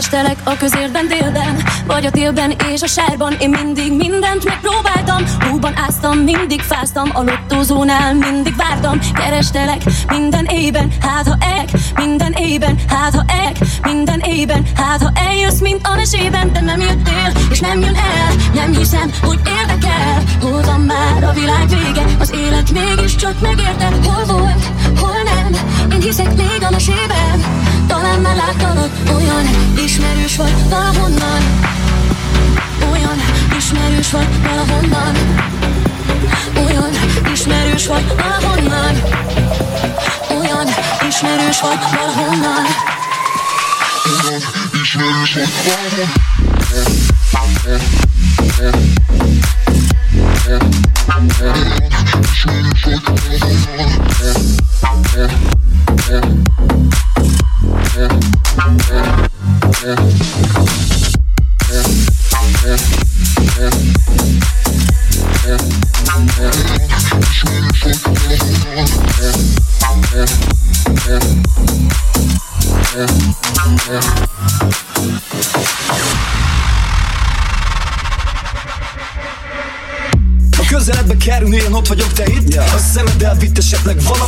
Kerestelek a közérben délben Vagy a télben és a sárban. Én mindig mindent megpróbáltam Húban áztam, mindig fáztam A lottózónál mindig vártam. Kerestelek minden éjben Hát ha ek, minden éjben Hát ha ek, minden éjben Hát ha eljössz, mint a mesében. De nem jöttél, és nem jön el Nem hiszem, hogy érdekel. Hol van már a világ vége? Az élet mégiscsak megérte Hol volt, hol nem. Én hiszek még a mesében Talán már láttalak olyan ismerős vagy valahonnan. Olyan ismerős vagy valahonnan. Olyan ismerős vagy valahonnan. Olyan ismerős vagy valahonnan. Olyan ismerős vagy valahonnan Közeledbe kerül, ilyen ott vagyok te itt yeah. A szemed elvitt esetleg valami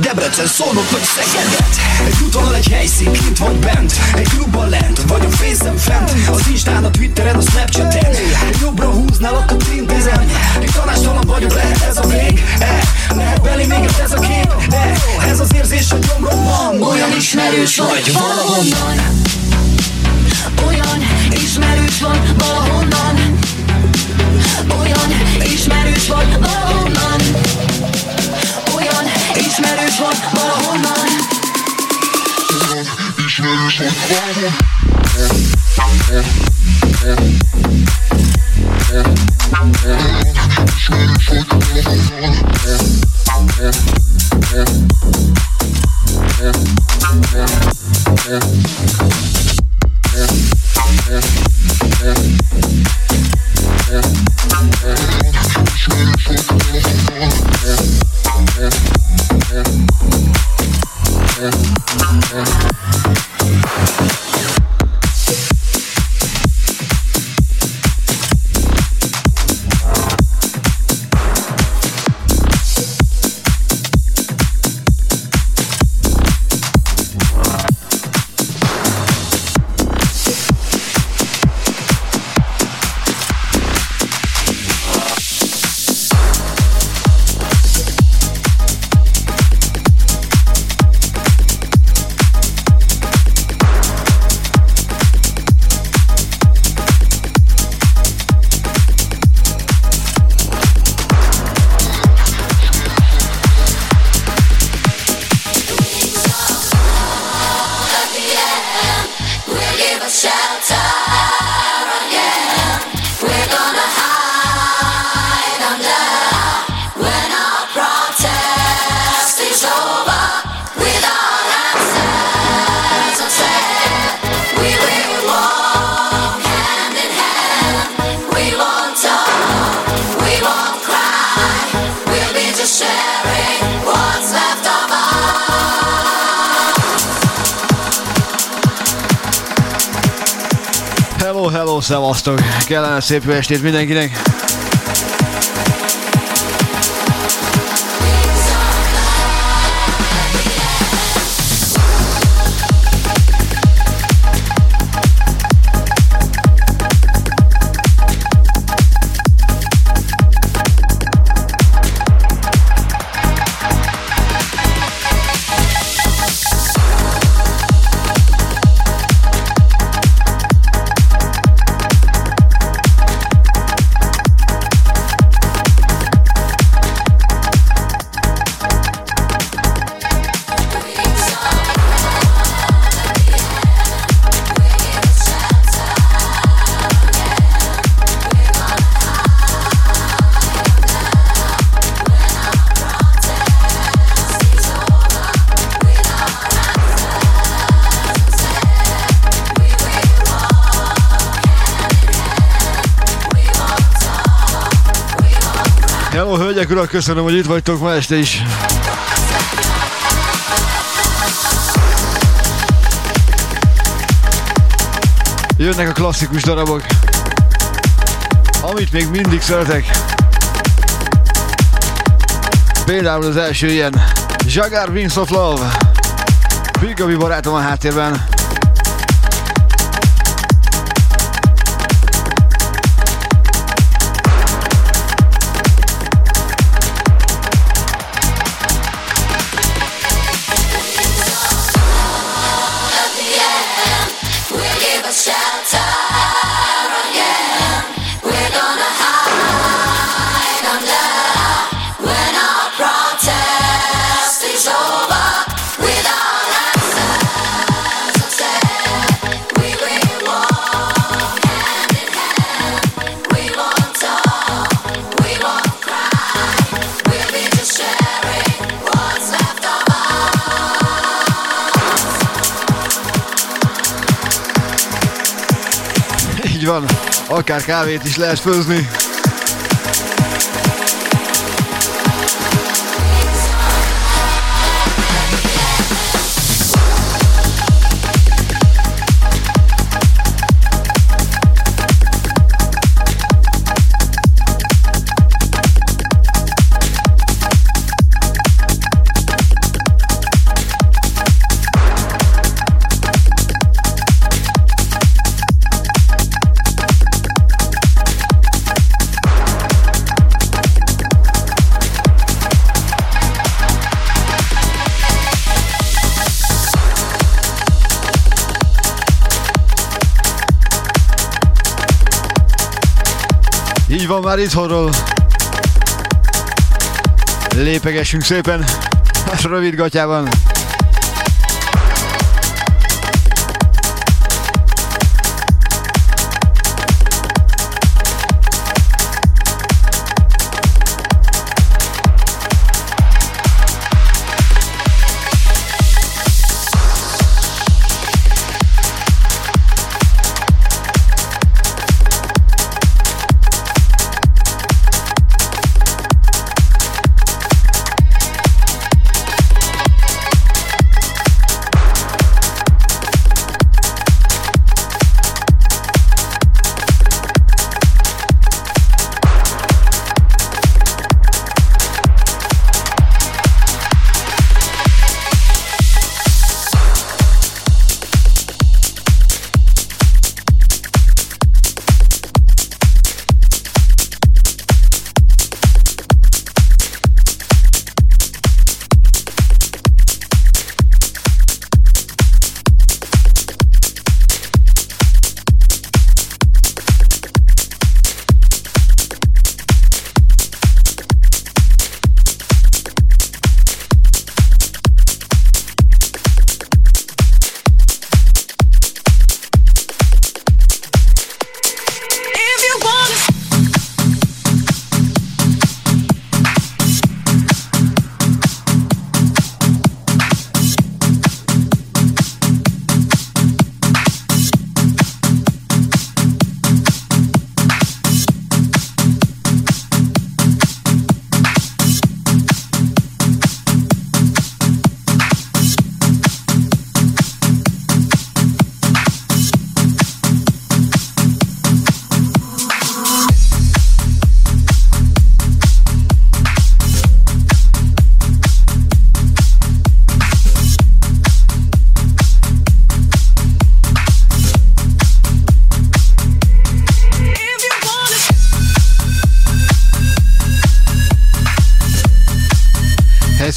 Debrecen, Szolnok vagy Szegedet. Egy úton egy helyszín, kint vagy bent. Egy klubban lent, vagy a fészem fent. Az Instán, a Twitteren, a Snapchaten. Egy jobbra húznál, akkor tintézem Egy tanástalan vagyok, lehet ez a vég? E, Lehet belé még ez a kép? De ez az érzés a gyomromban. Olyan ismerős vagy valahonnan ismerős vagy valahonnan. Olyan ismerős vagy valahonnan. Ismerős vagy valahonnan. Ismerős vagy valahonnan szevasztok! Kellene szép estét mindenkinek! Urak, köszönöm, hogy itt vagytok ma este is. Jönnek a klasszikus darabok, amit még mindig szeretek. Például az első ilyen Jagar Wings of Love. Bigabi barátom a háttérben. Akár kávét is lehet főzni. Van már itthonról. Lépegessünk szépen. Rövid gatyában.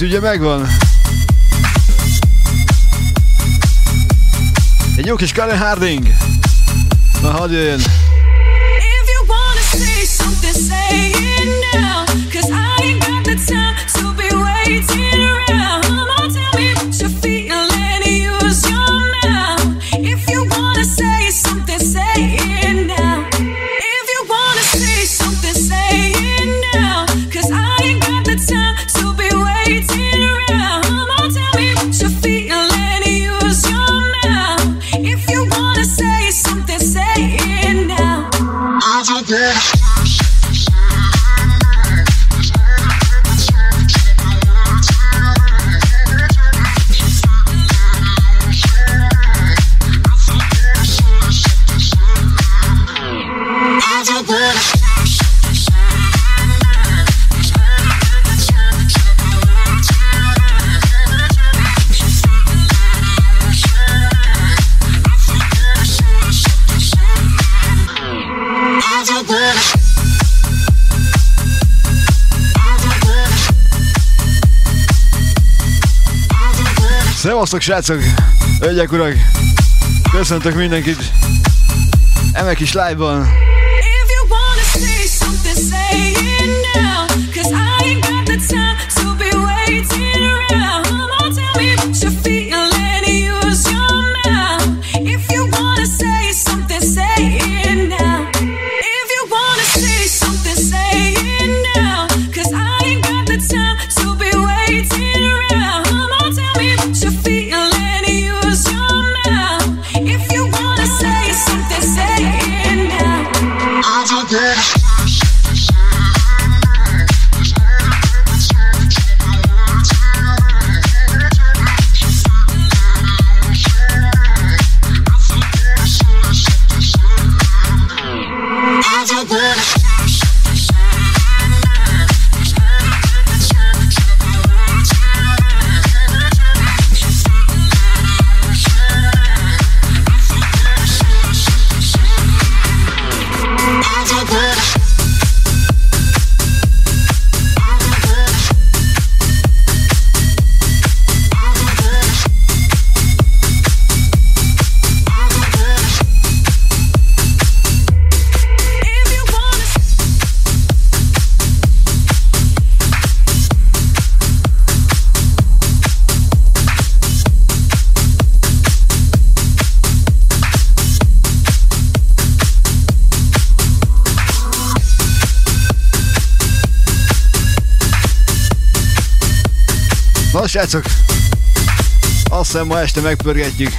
Ugye megvan. Egy jó kis Karen Harding. Na, hadd jöjjön. Sziasztok srácok, hölgyek urak, köszöntök mindenkit! Emek is live-ban Srácok, azt hiszem ma este megpörgetjük.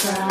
try.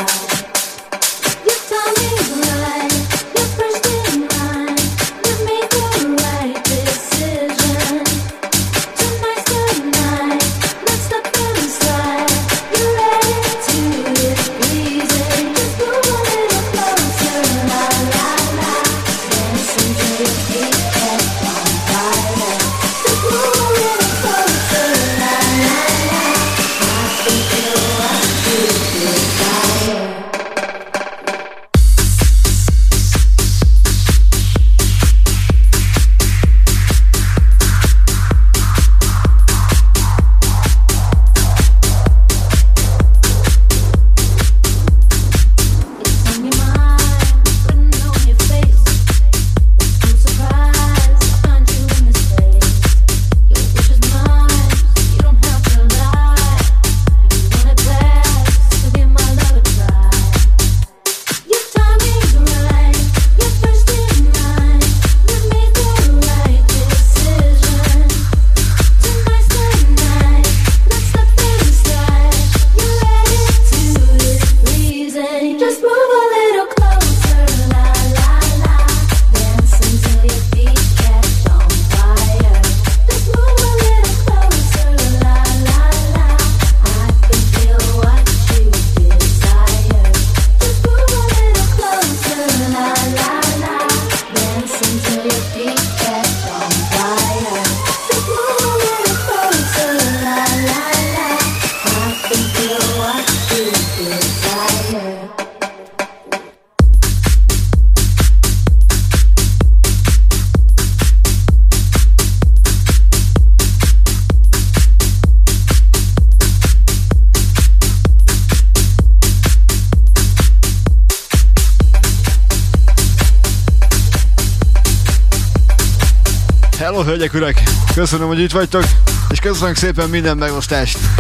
Köszönöm, hogy itt vagytok, és köszönöm szépen minden megosztást.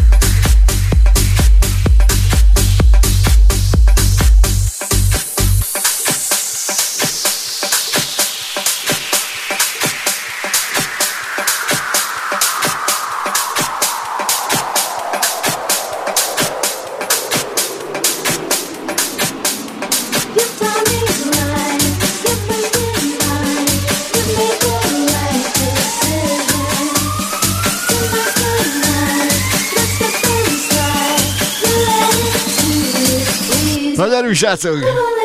Szacunk!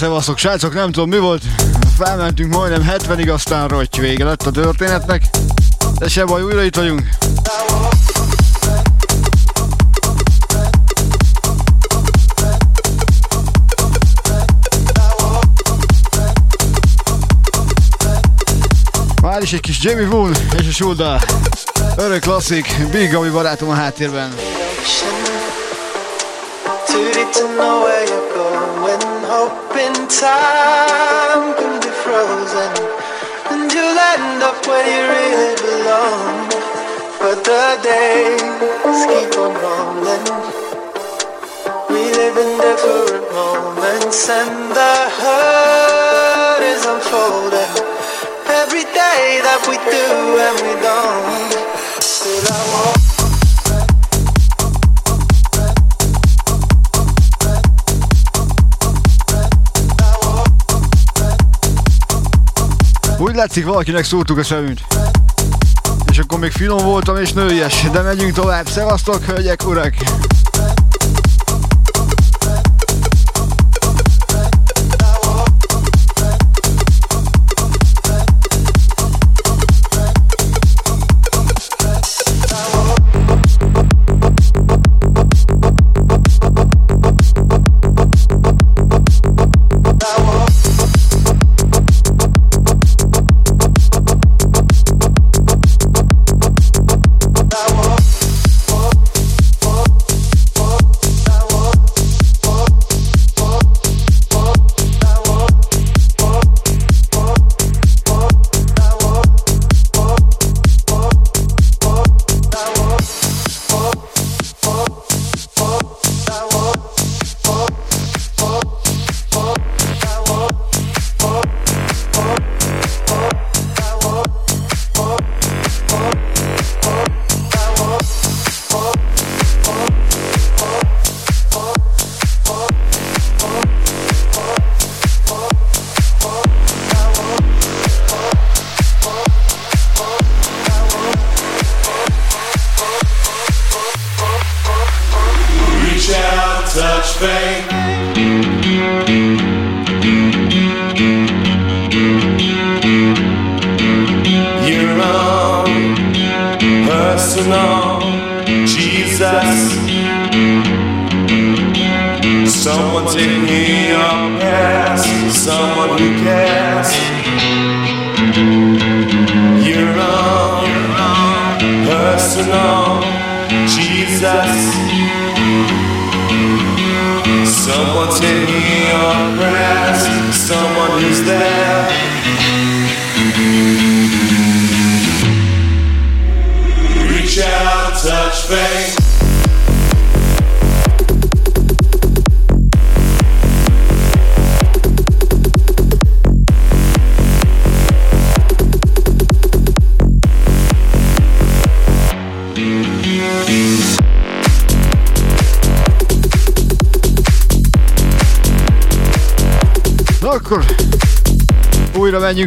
Szevaszok, srácok, nem tudom mi volt. Felmentünk majdnem 70-ig, aztán rotty vége lett a történetnek. De se baj, újra itt vagyunk. Már is egy kis Jamie Woon és a Shulda. Örök klasszik, Big Gami barátom a háttérben. To know where you're going. Hoping time can be frozen. And you'll end up where you really belong. But the days keep on rolling. We live in different moments, and the hurt is unfolding. Every day that we do and we don't. Still I walk. Látszik valakinek szúrtuk a szemünk. És akkor még finom voltam és nőies, de megyünk tovább. Szevasztok, hölgyek, urak!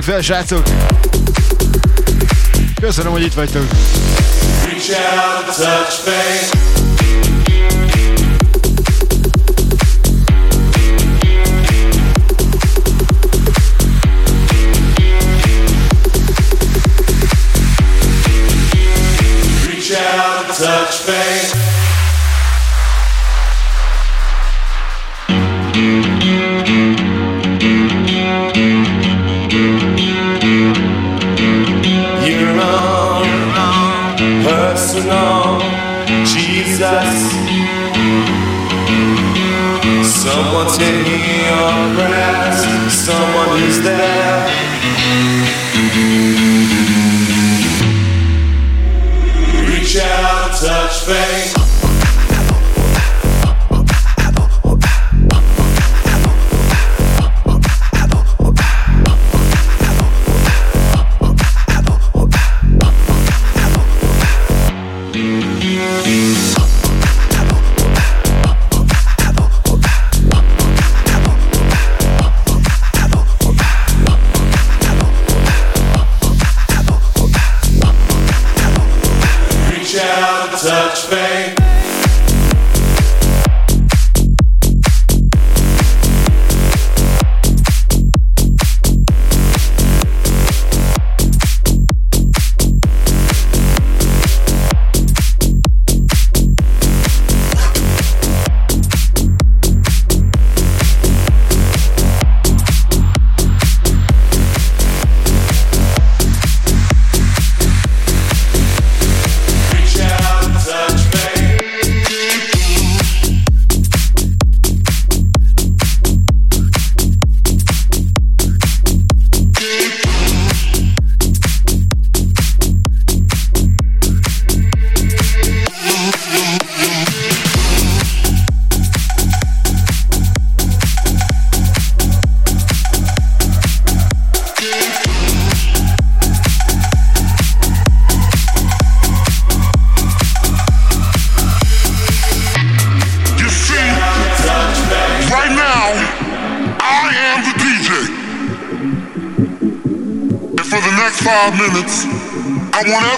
Fel, srácok! Köszönöm, hogy itt vagytok. someone else.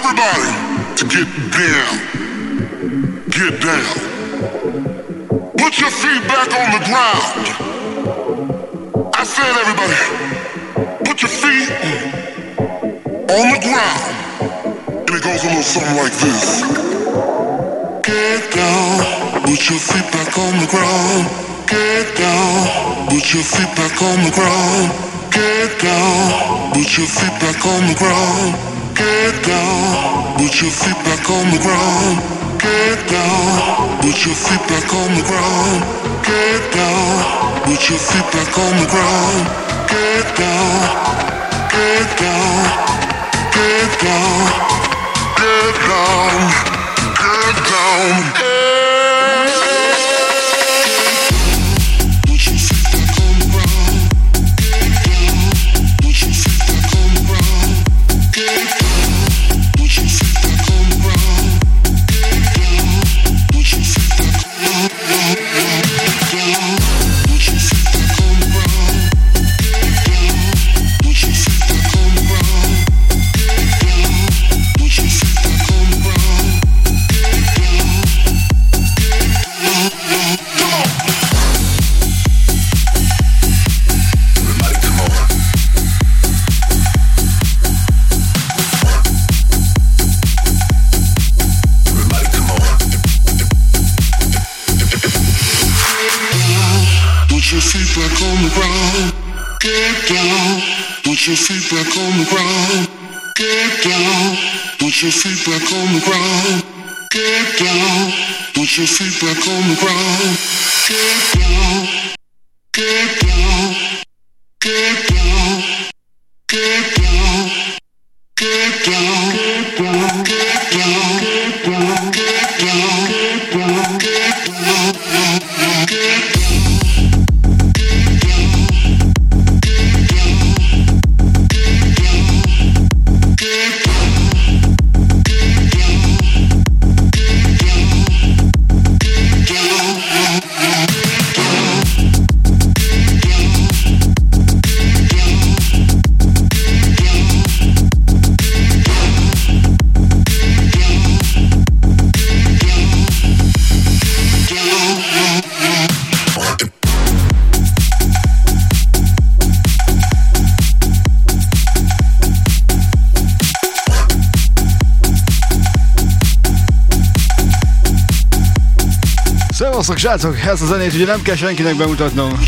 Srácok, ezt a zenét ugye nem kell senkinek bemutatnom.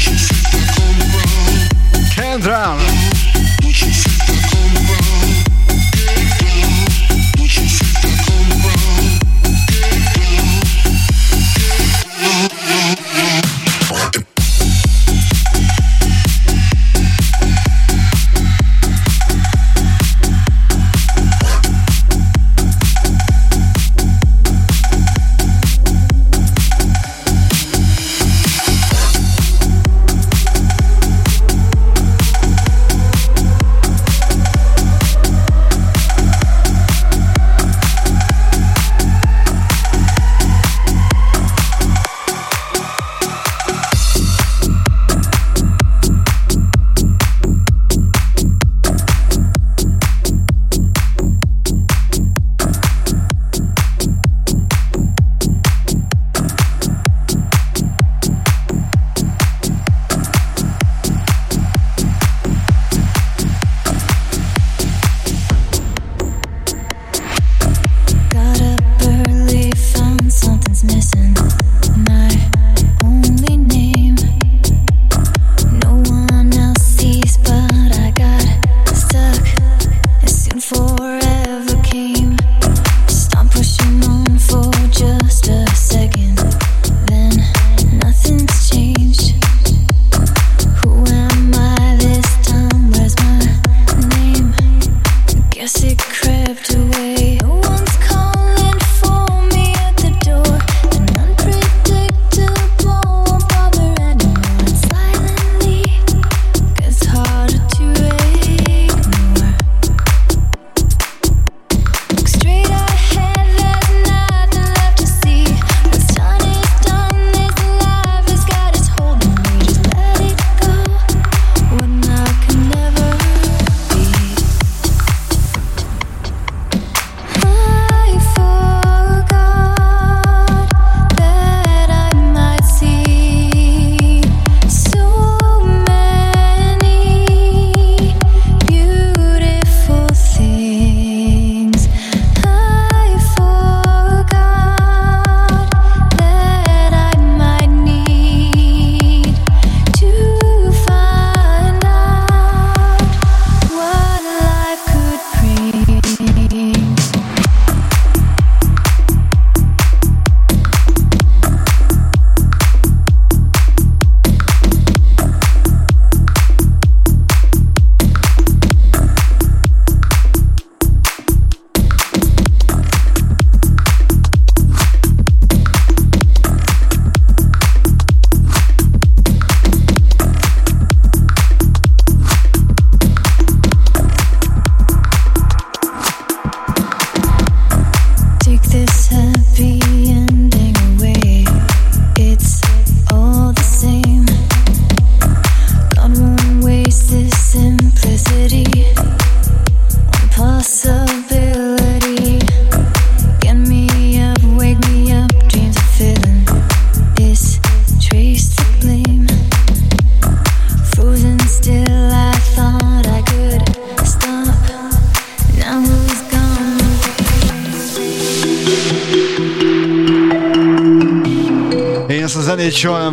Kendra!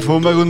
Zenét soha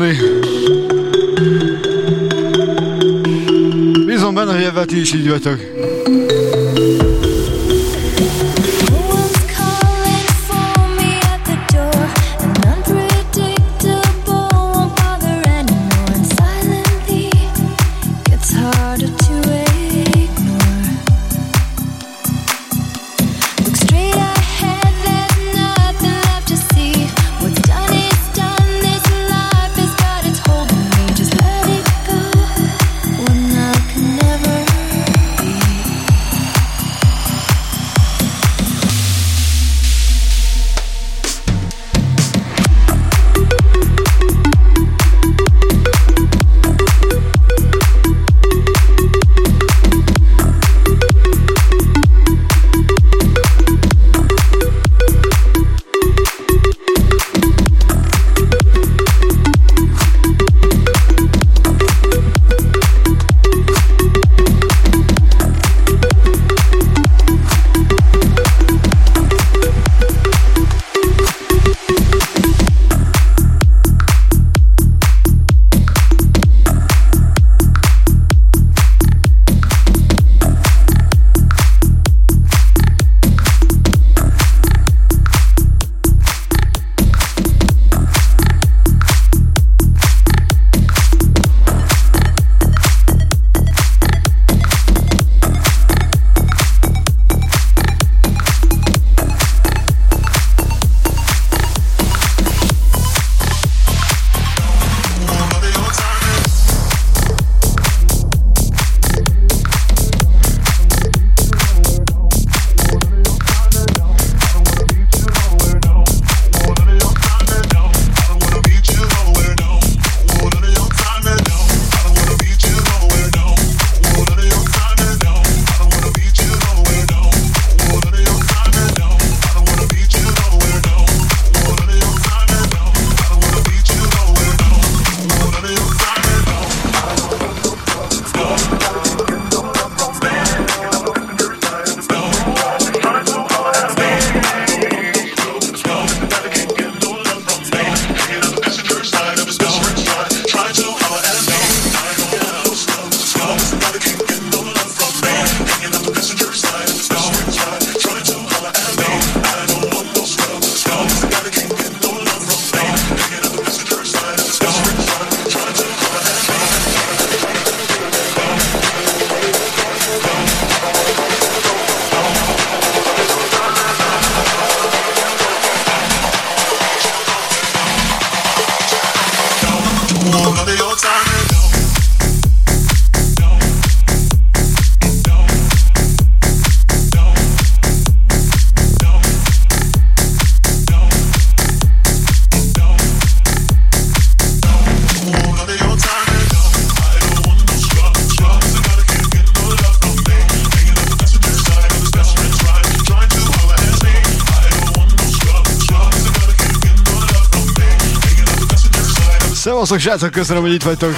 Szevasztok, srácok, köszönöm, hogy itt vagytok.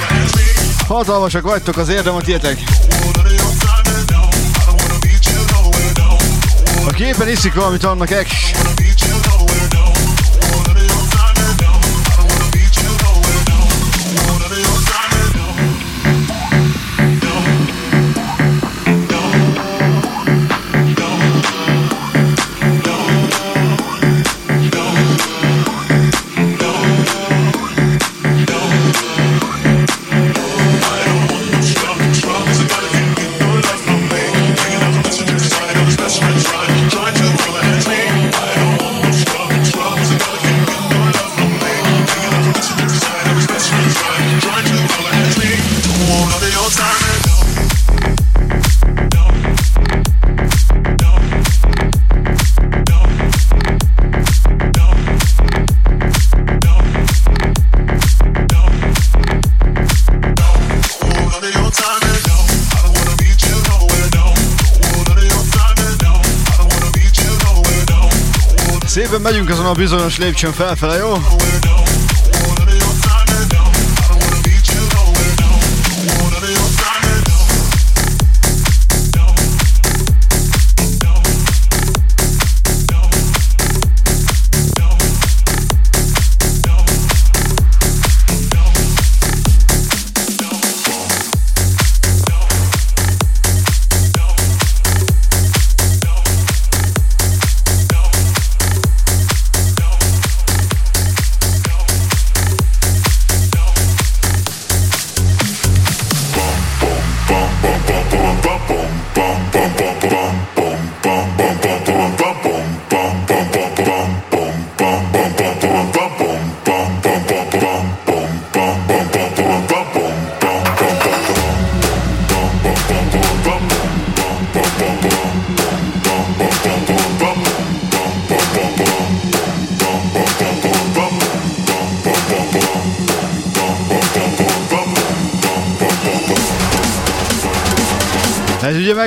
Hatalmasak vagytok, az érdem a tietek. A képen iszik valamit annak ex. Megyünk azon a bizonyos lépcsőn felfele, jó?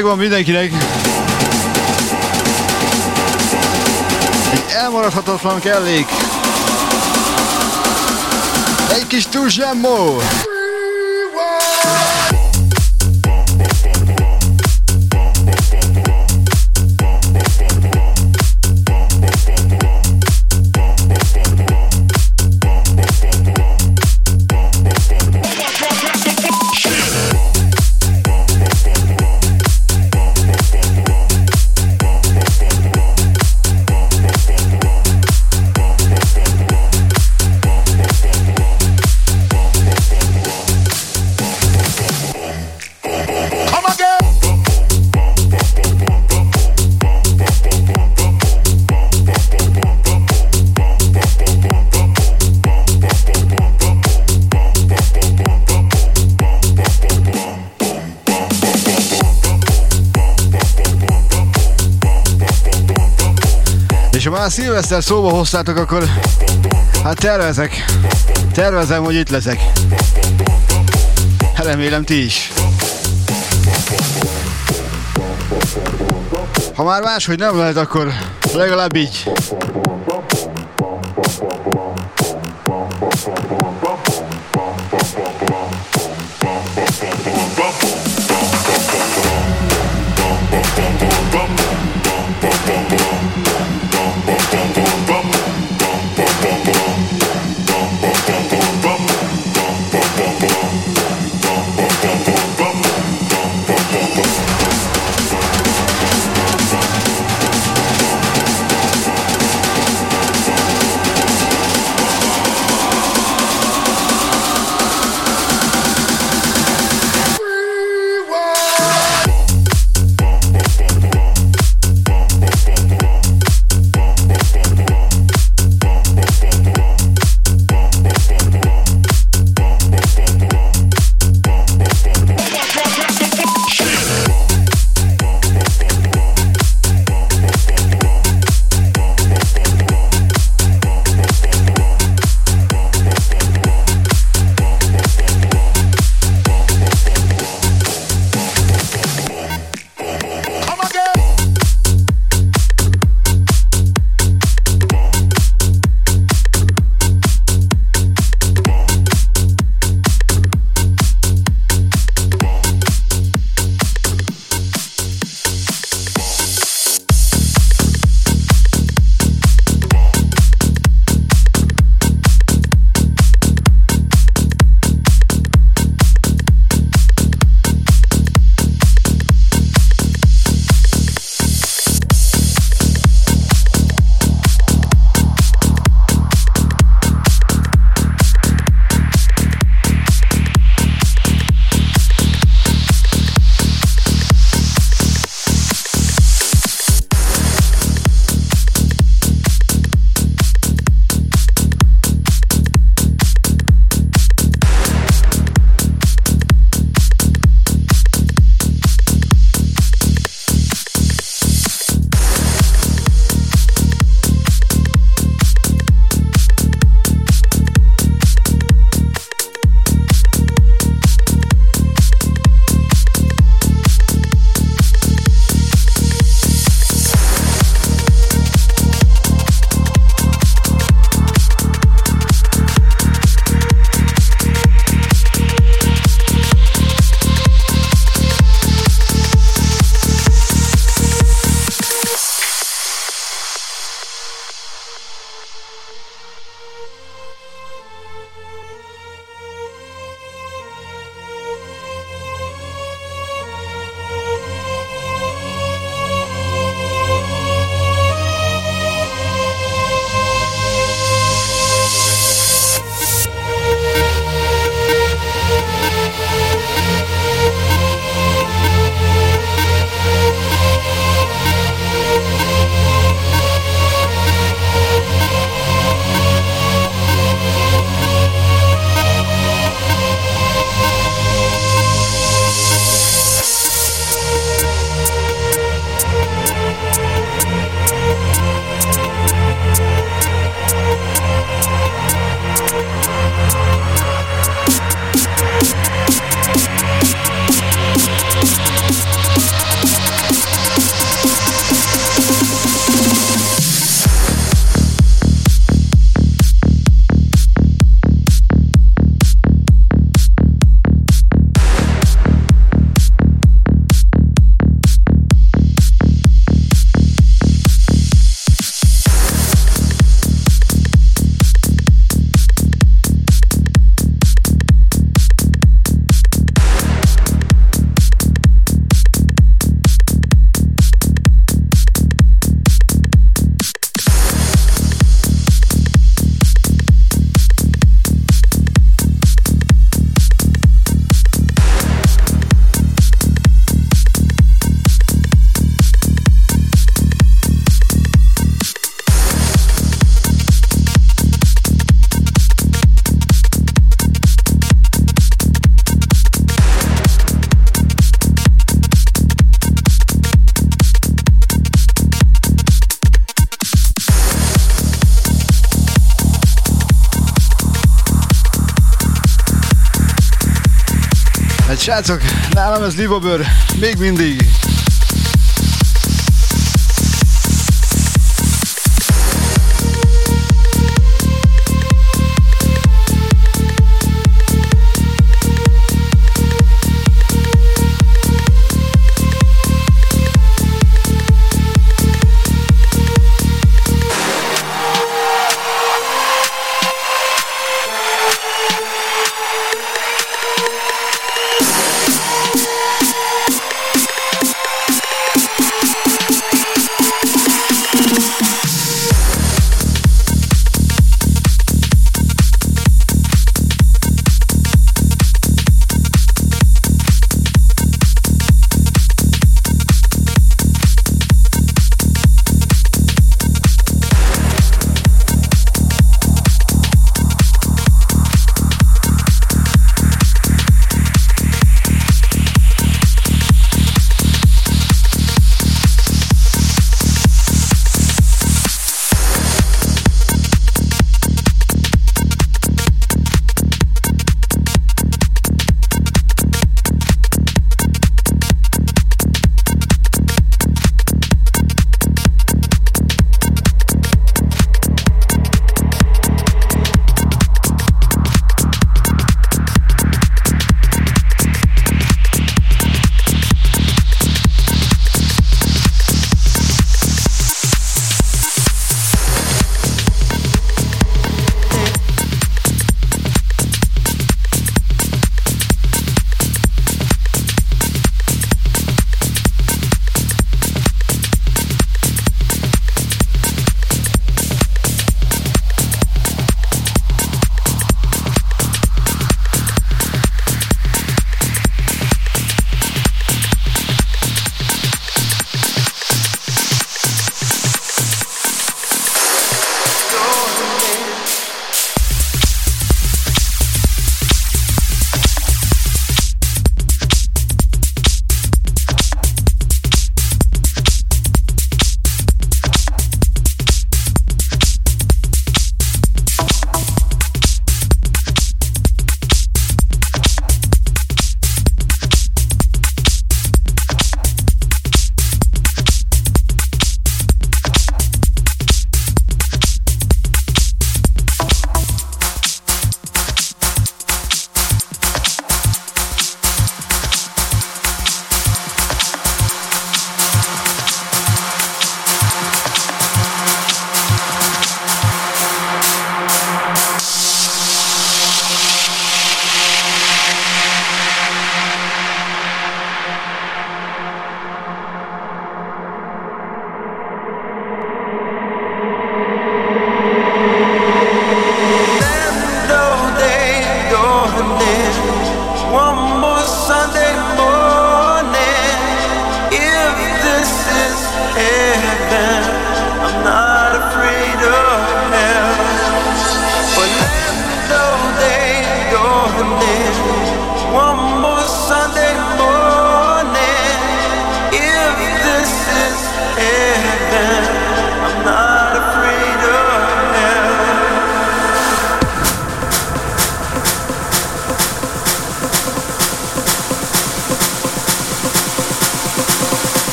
Megvan mindenkinek. Egy elmaradhatatlan kellék. Egy kis túlzsemmó. Szilveszter szóba hoztátok, akkor hát tervezek. Tervezem, hogy itt leszek. Remélem ti is. Ha már máshogy nem lehet, akkor legalább így. Srácok, nálam ez Livobör, még mindig.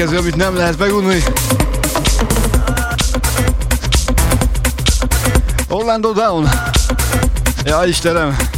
Következő, amit nem lehet megunni. Orlando Down. Ja, Istenem.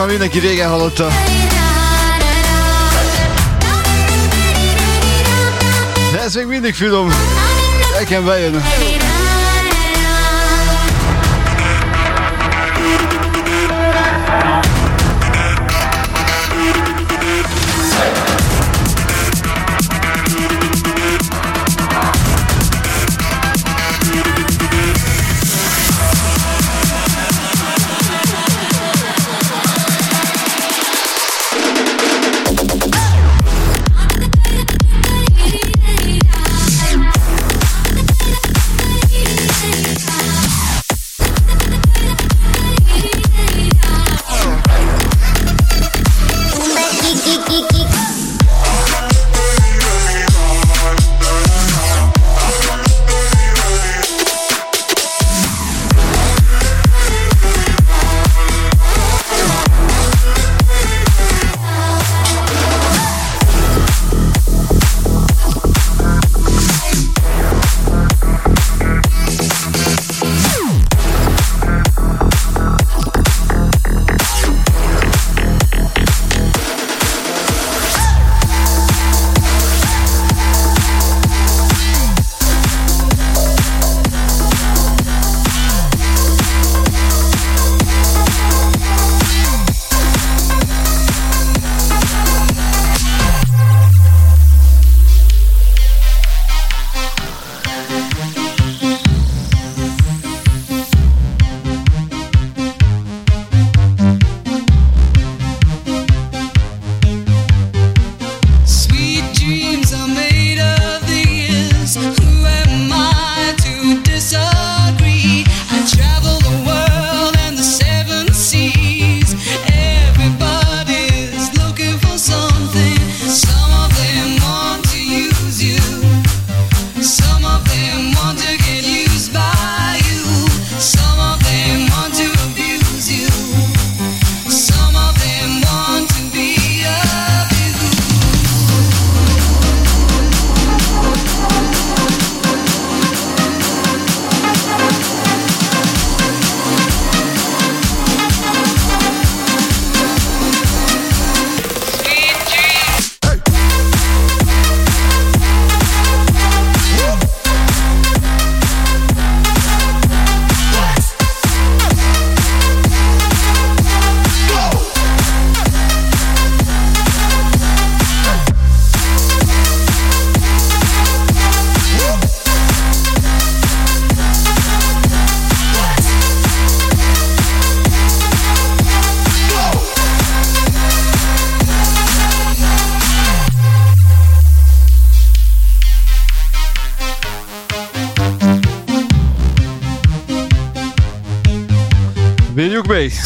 már mindenki régen hallotta. De ez még mindig finom. Nekem bejön. Breakbase.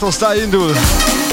Battles tá indo.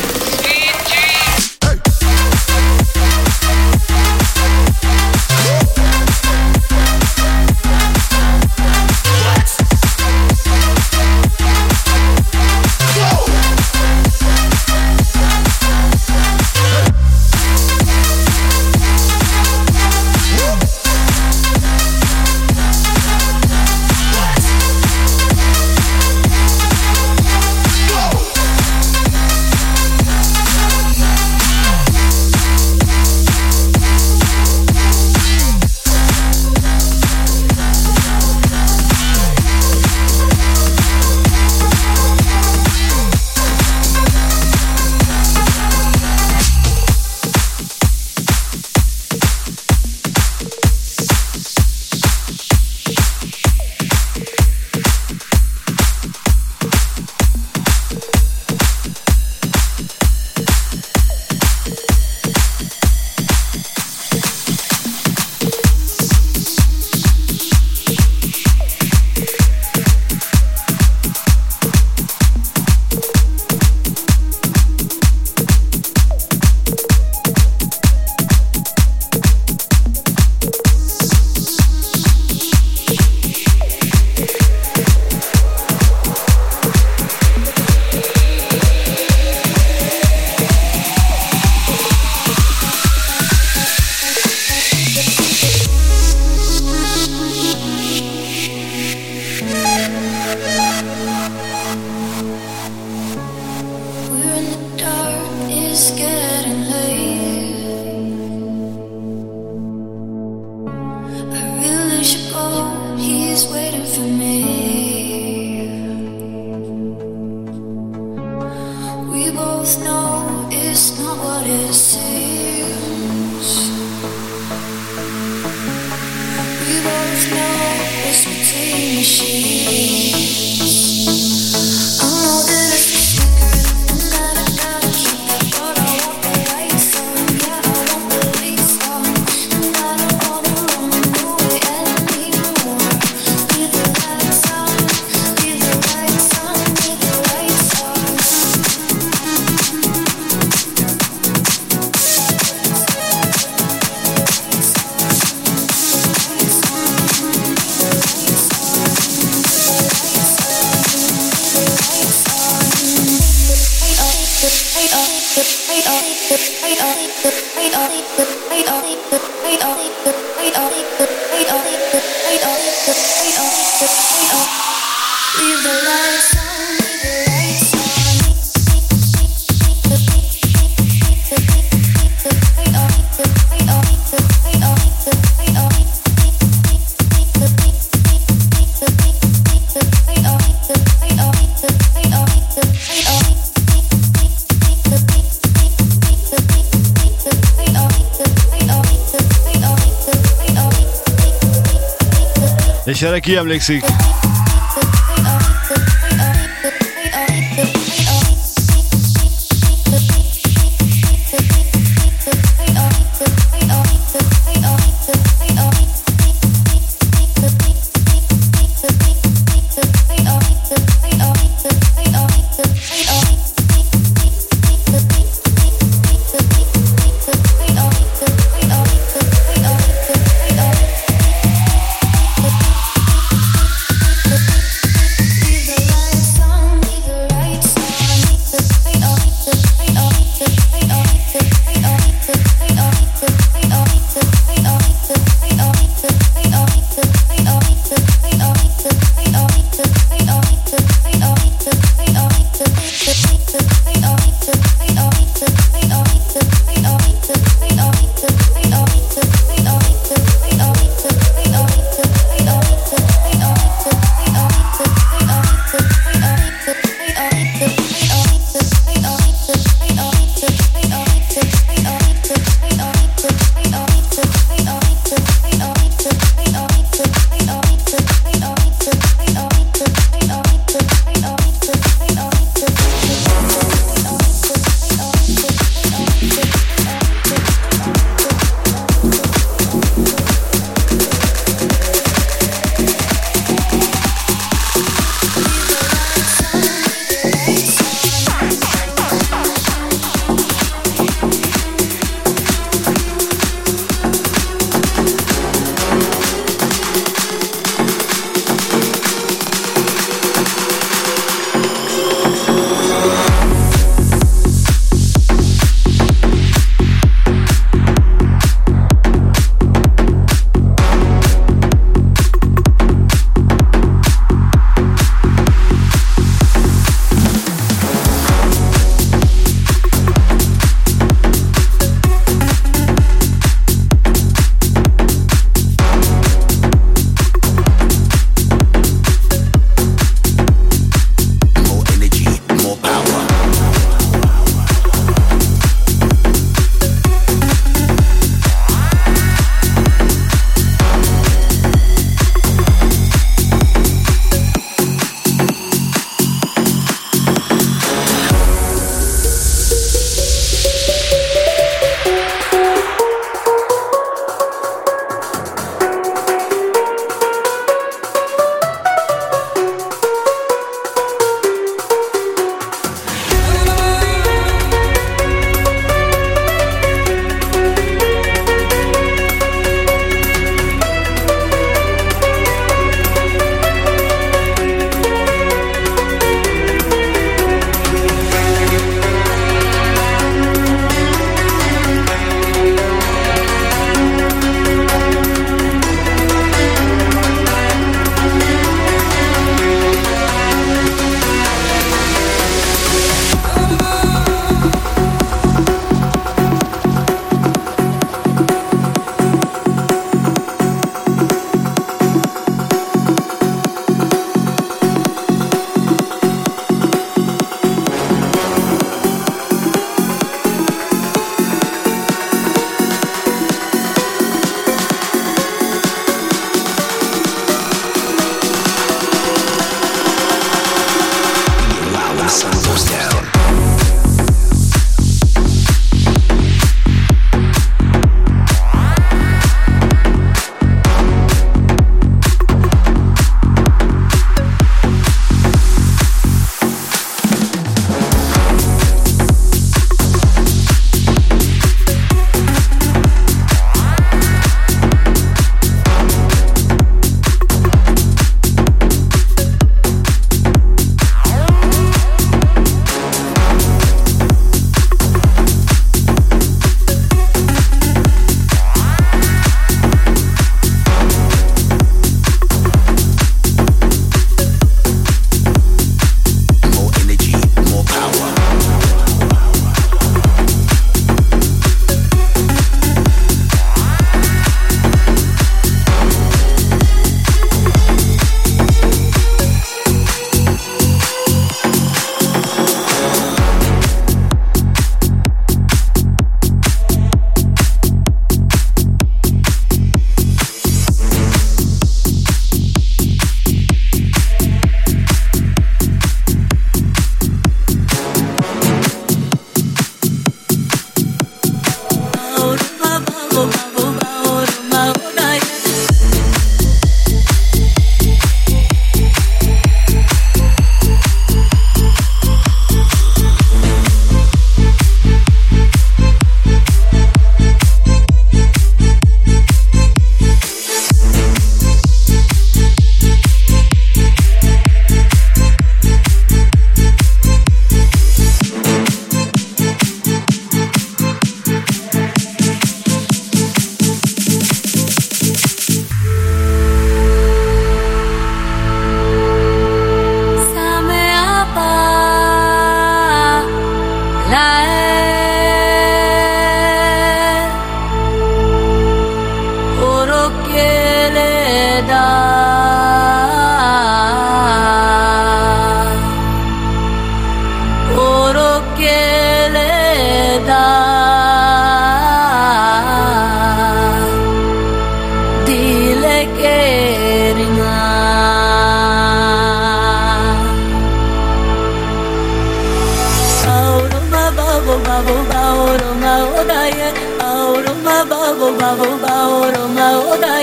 És erre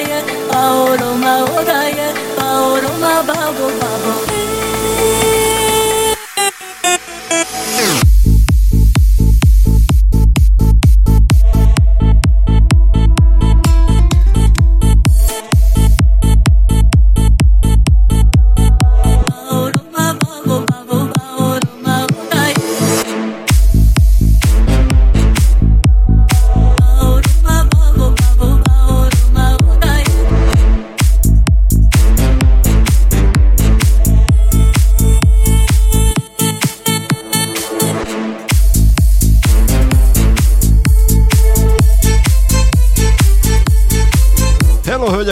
odaya, paoroma odaya, paoroma babo babo.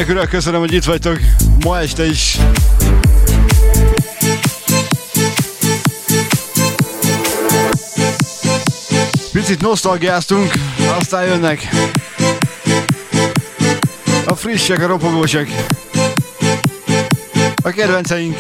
Hölgyek, urak, köszönöm, hogy itt vagytok ma este is. Picit nosztalgiáztunk, aztán jönnek a frissek, a ropogósak, a kedvenceink.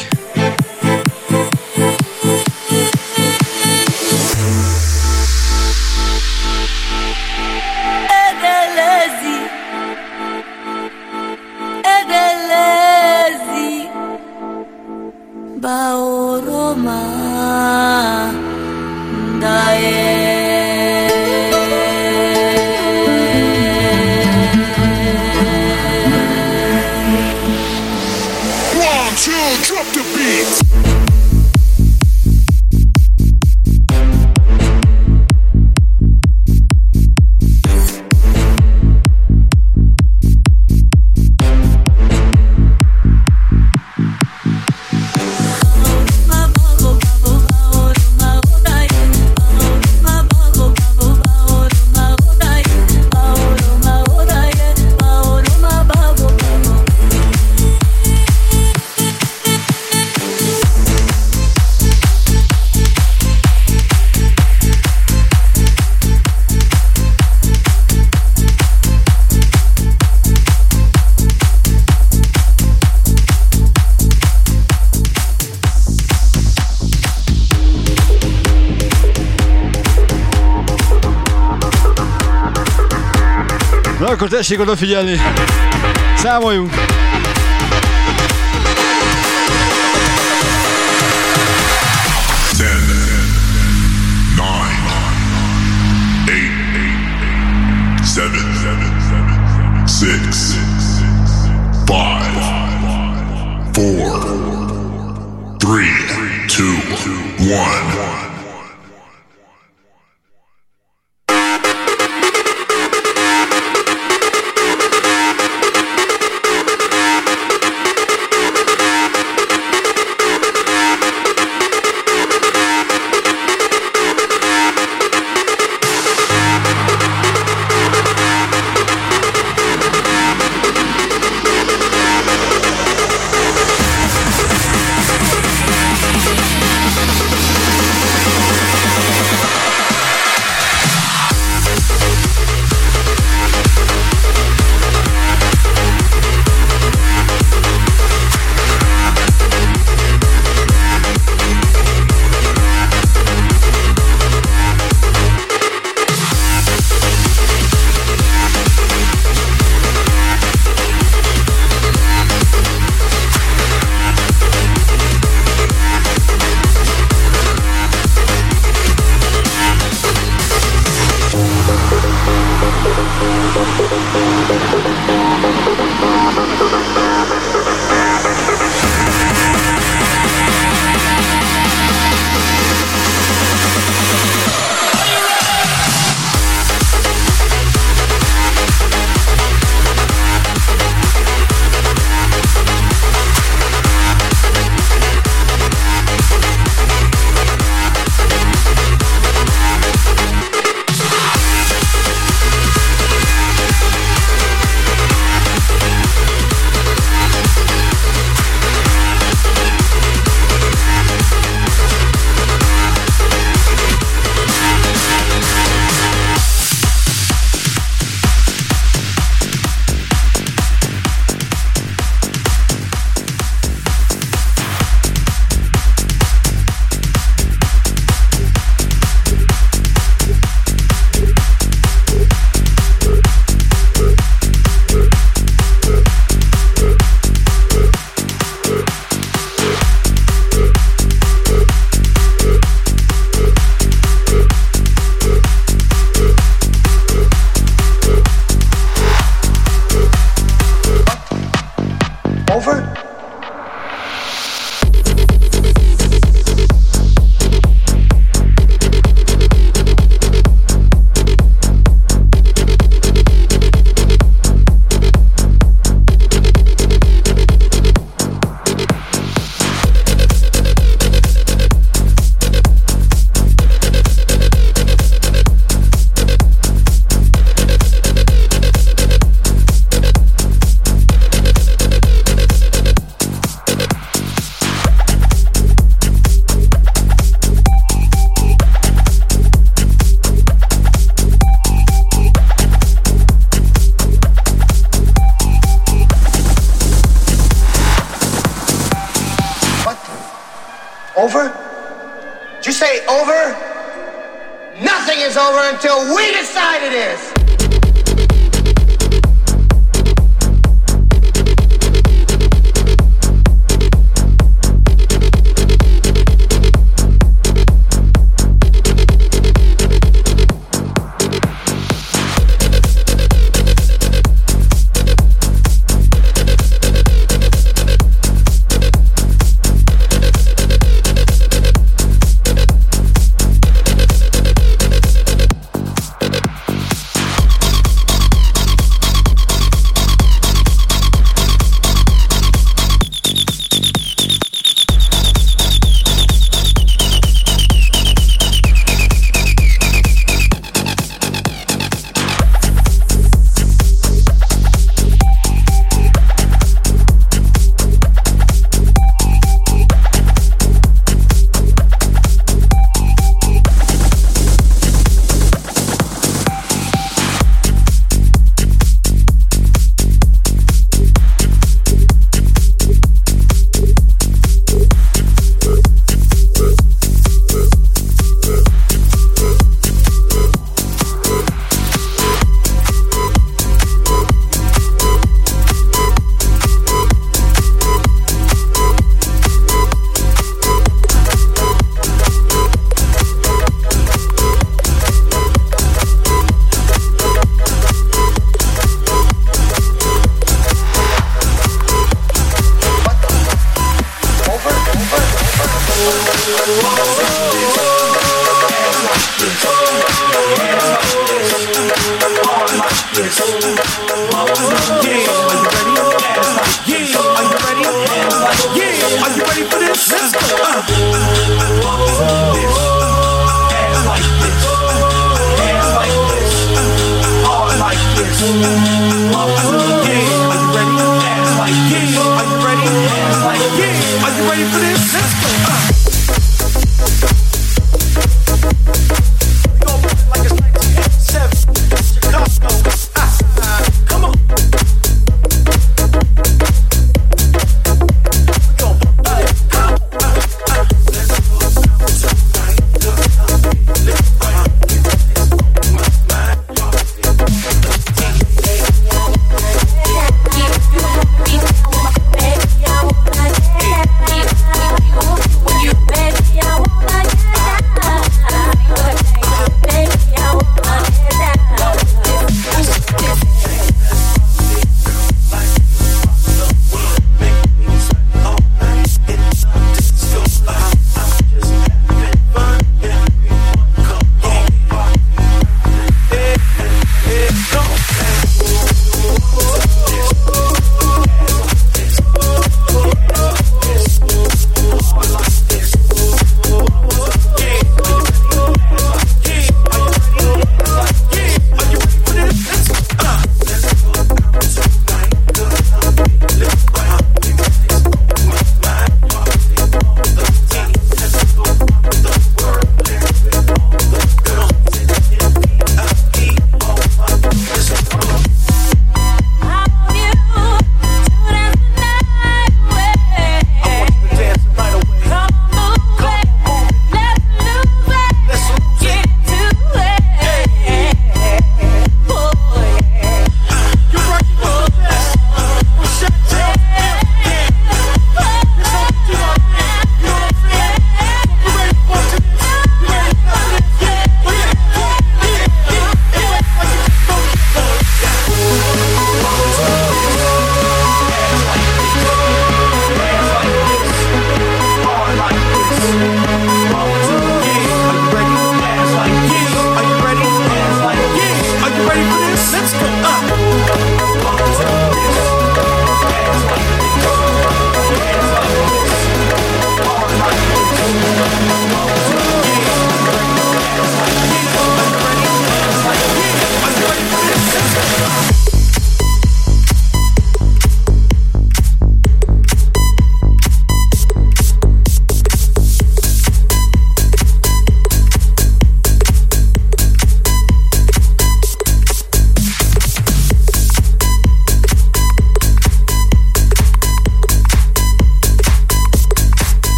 Tessék odafigyelni. Számoljunk.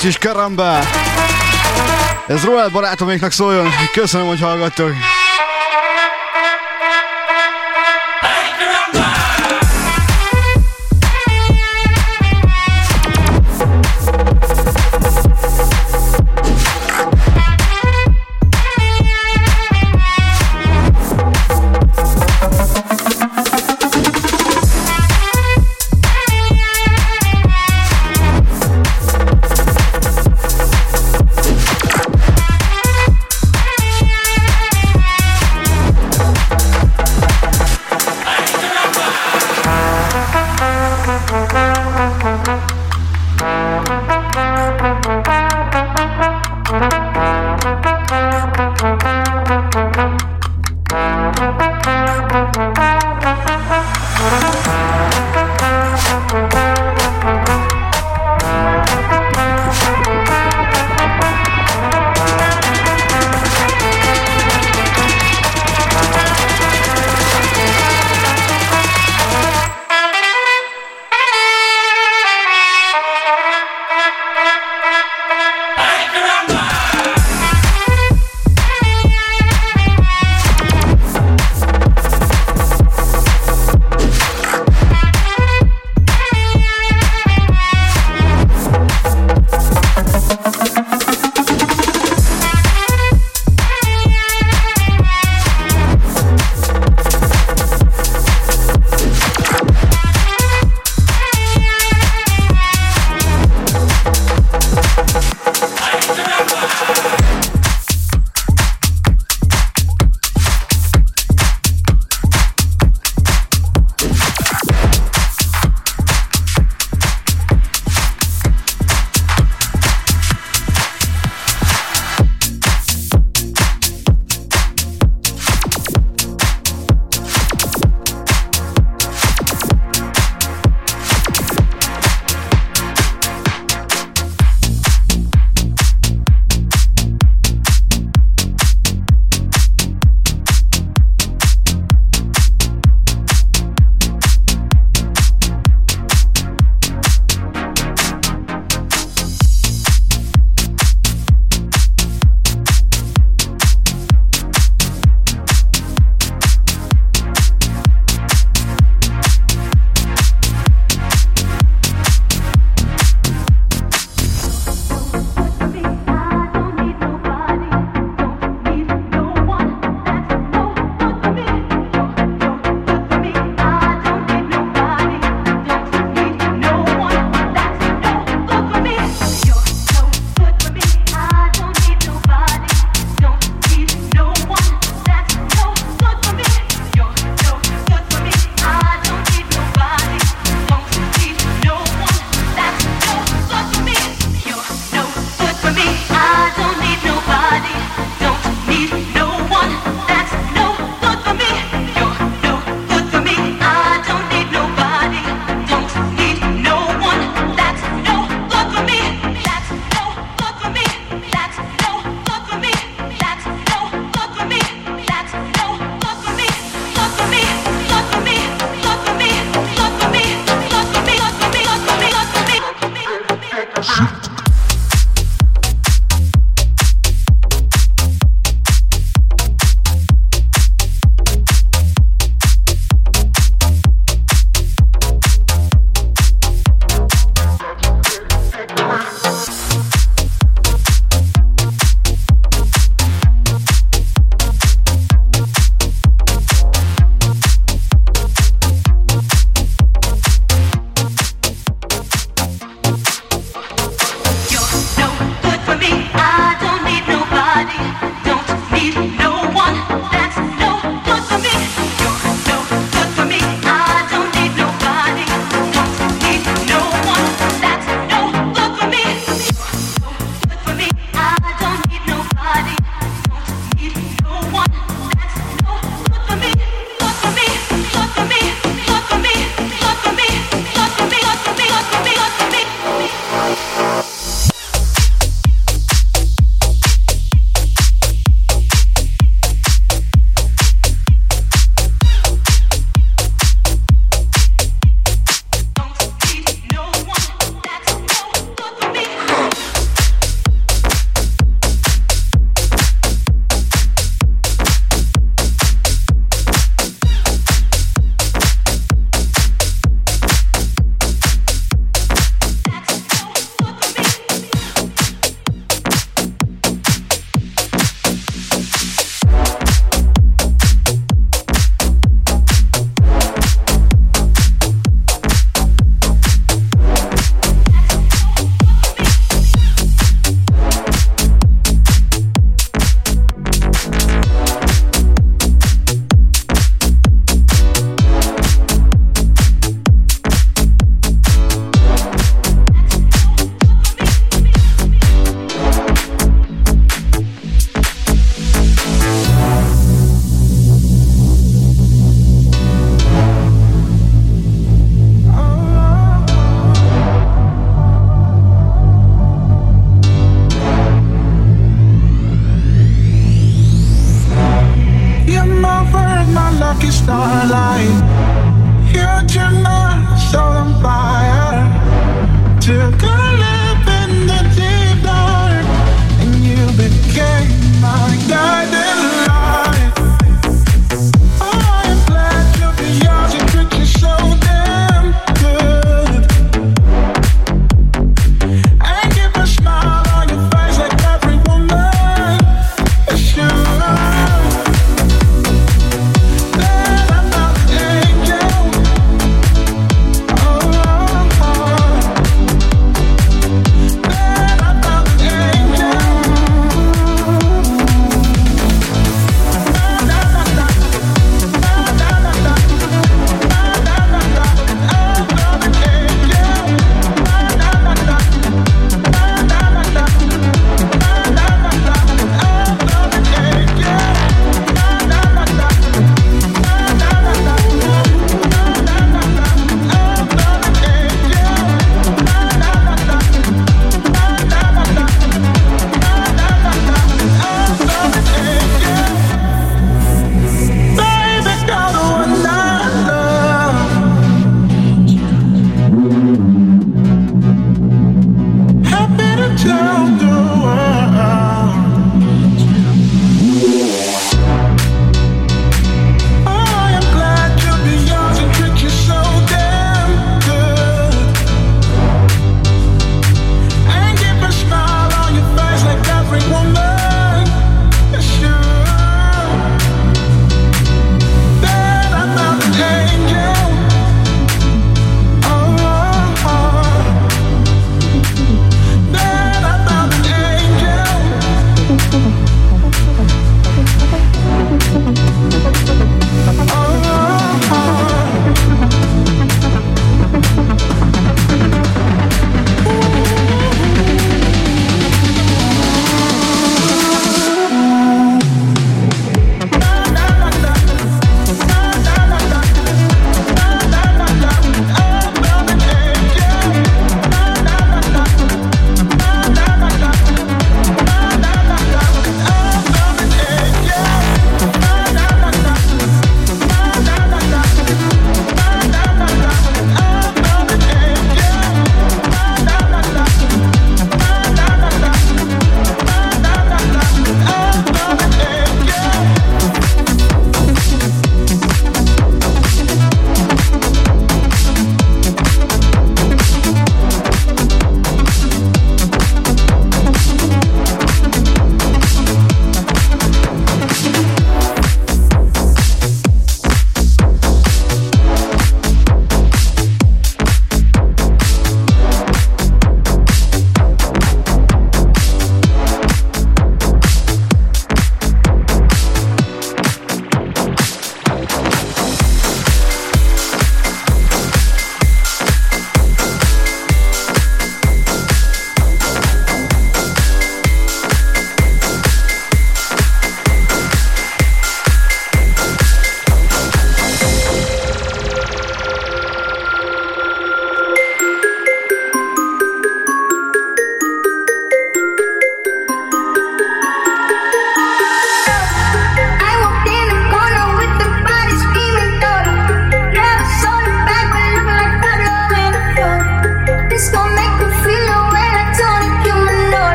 Kis karamba. Ez Royal barátoméknak szóljon. Köszönöm, hogy hallgattok.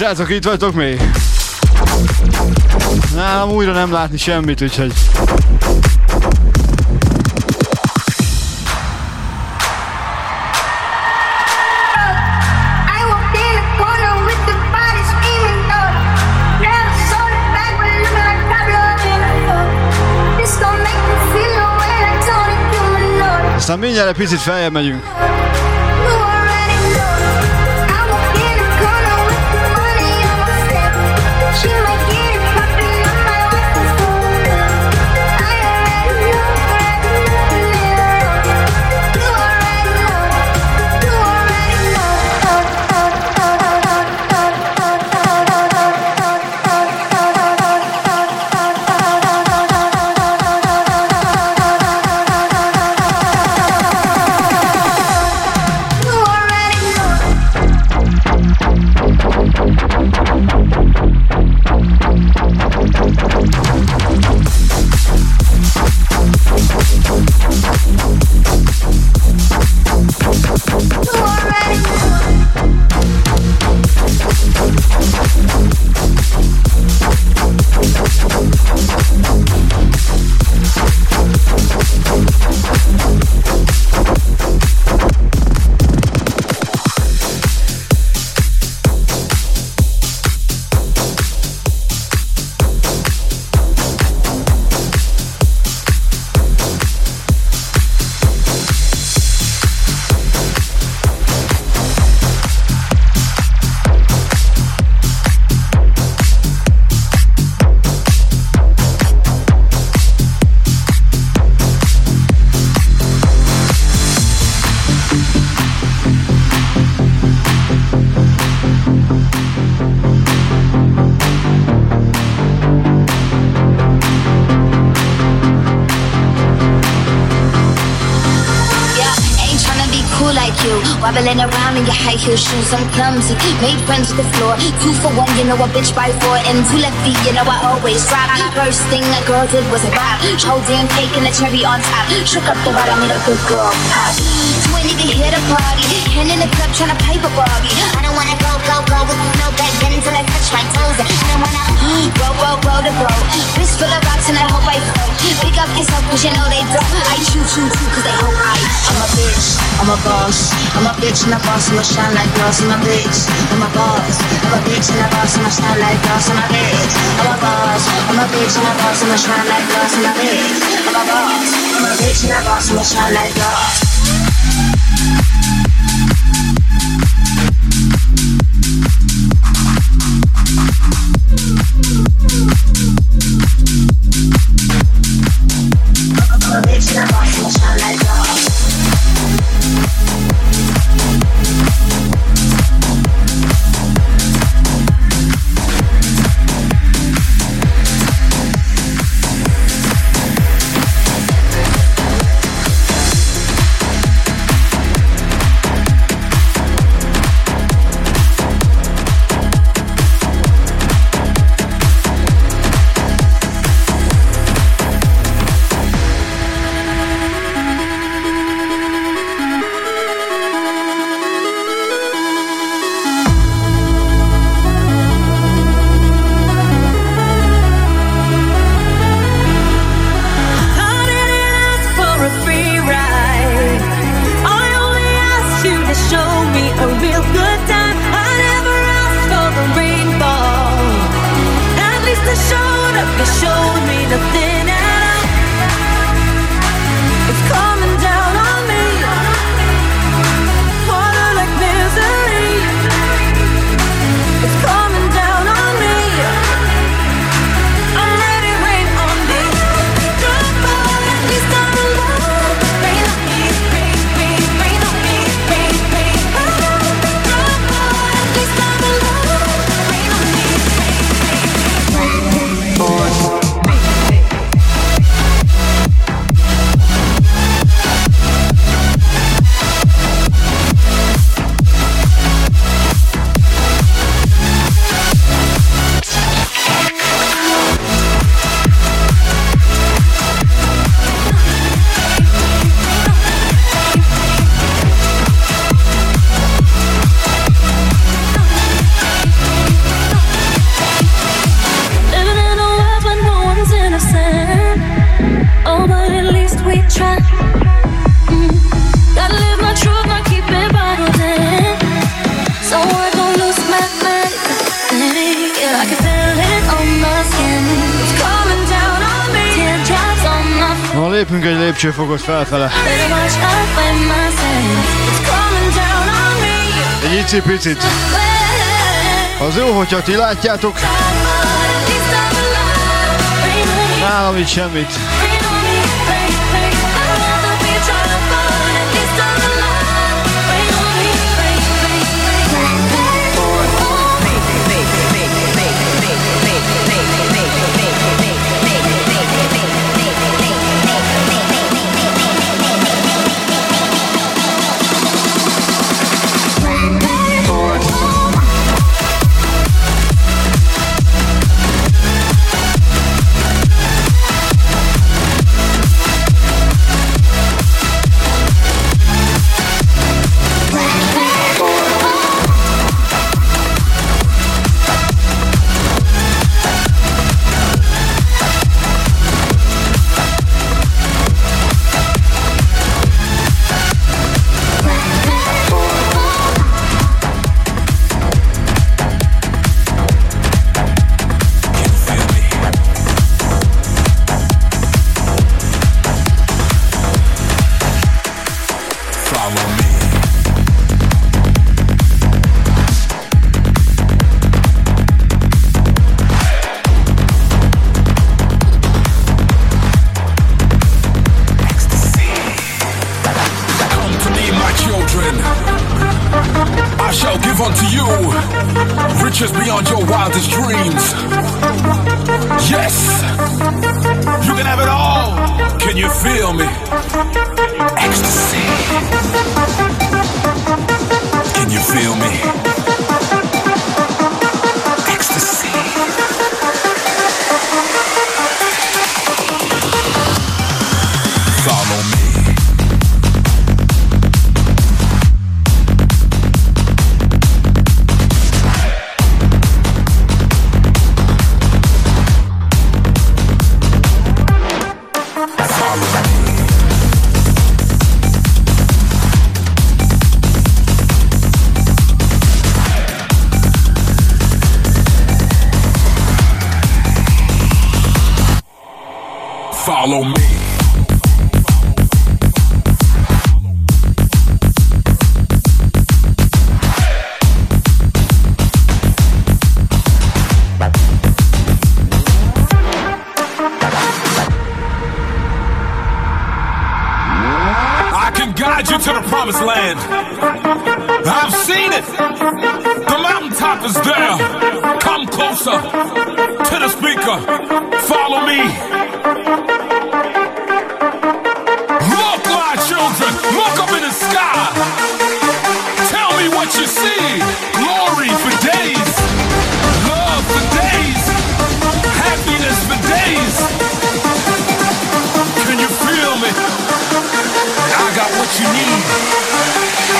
srácok, itt vagytok még? Nálam újra nem látni semmit, úgyhogy... Aztán mindjárt egy picit feljebb megyünk. Shoes, I'm clumsy. Made friends with the floor. Two for one, you know a bitch by four. And two left feet, you know I always drop. First thing a girl did was a rap. Chosen cake and a cherry on top. Shook up the bottom, made a good girl pop. You ain't even here to party. Hen in the club tryna pipe a Barbie. I don't wanna go, go, go with no back then until I touch my toes. I don't wanna go, go, go to go. Fist full of rocks and I hope I float. Pick up yourself cause you know they don't. I choo choo choo cause they hope I. I'm a bitch, I'm a boss. I'm a bitch and a boss, I'ma shine like glass. I'm a bitch, I'm a boss. I'm a bitch and a boss, I'ma shine like glass. I'm a bitch, I'm a boss. I'm a bitch and a boss, I'ma shine like glass. I'm a bitch, I'm a boss. I'm a bitch and a boss, I'ma shine like glass. On me. Egy icipicit. Az jó, hogyha ti látjátok. Nálam itt semmit. Follow me. I can guide you to the promised land. I've seen it. The mountaintop is there. Closer to the speaker. Follow me. Look, my children. Look up in the sky. Tell me what you see. Glory for days. Love for days. Happiness for days. Can you feel me? I got what you need.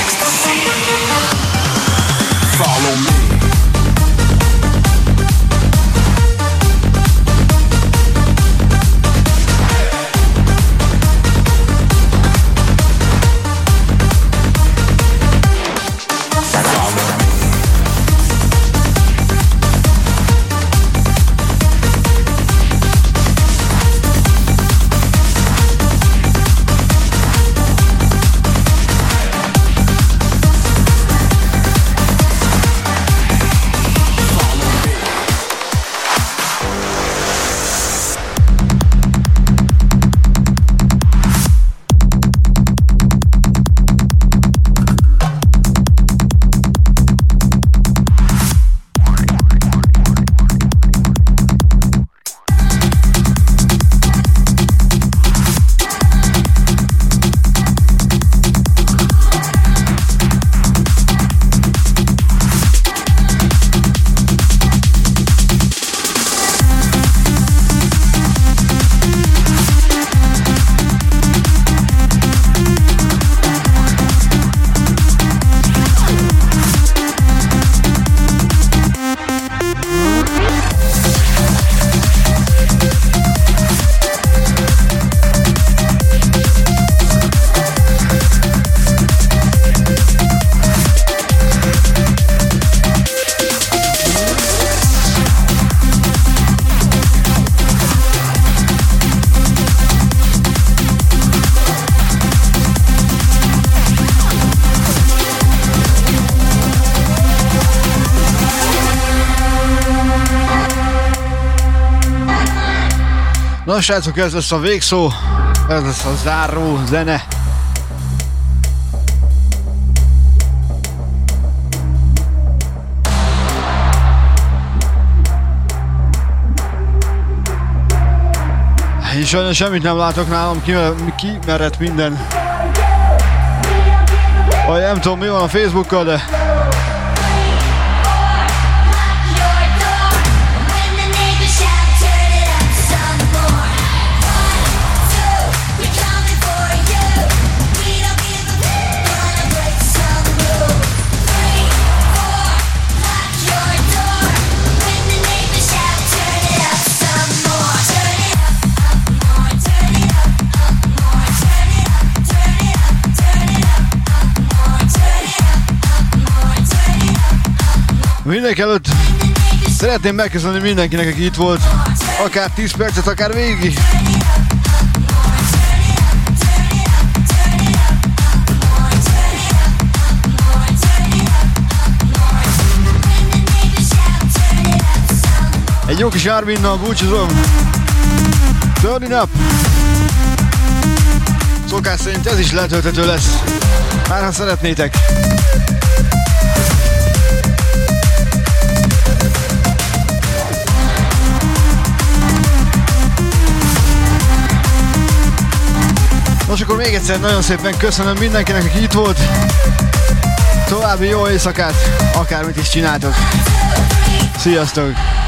Ecstasy. Na srácok, ez lesz a végszó, ez lesz a záró zene. Én sajnos semmit nem látok nálam, kimerett minden. Vagy nem tudom mi van a Facebookkal, de Mindenek előtt szeretném megköszönni mindenkinek, aki itt volt, akár 10 percet, akár végig. Egy jó kis Arminnal búcsúzom. Turn it up! Szokás szerint ez is letölthető lesz. Már ha szeretnétek. Nos, akkor még egyszer nagyon szépen köszönöm mindenkinek, aki itt volt. További jó éjszakát, akármit is csináltok. Sziasztok!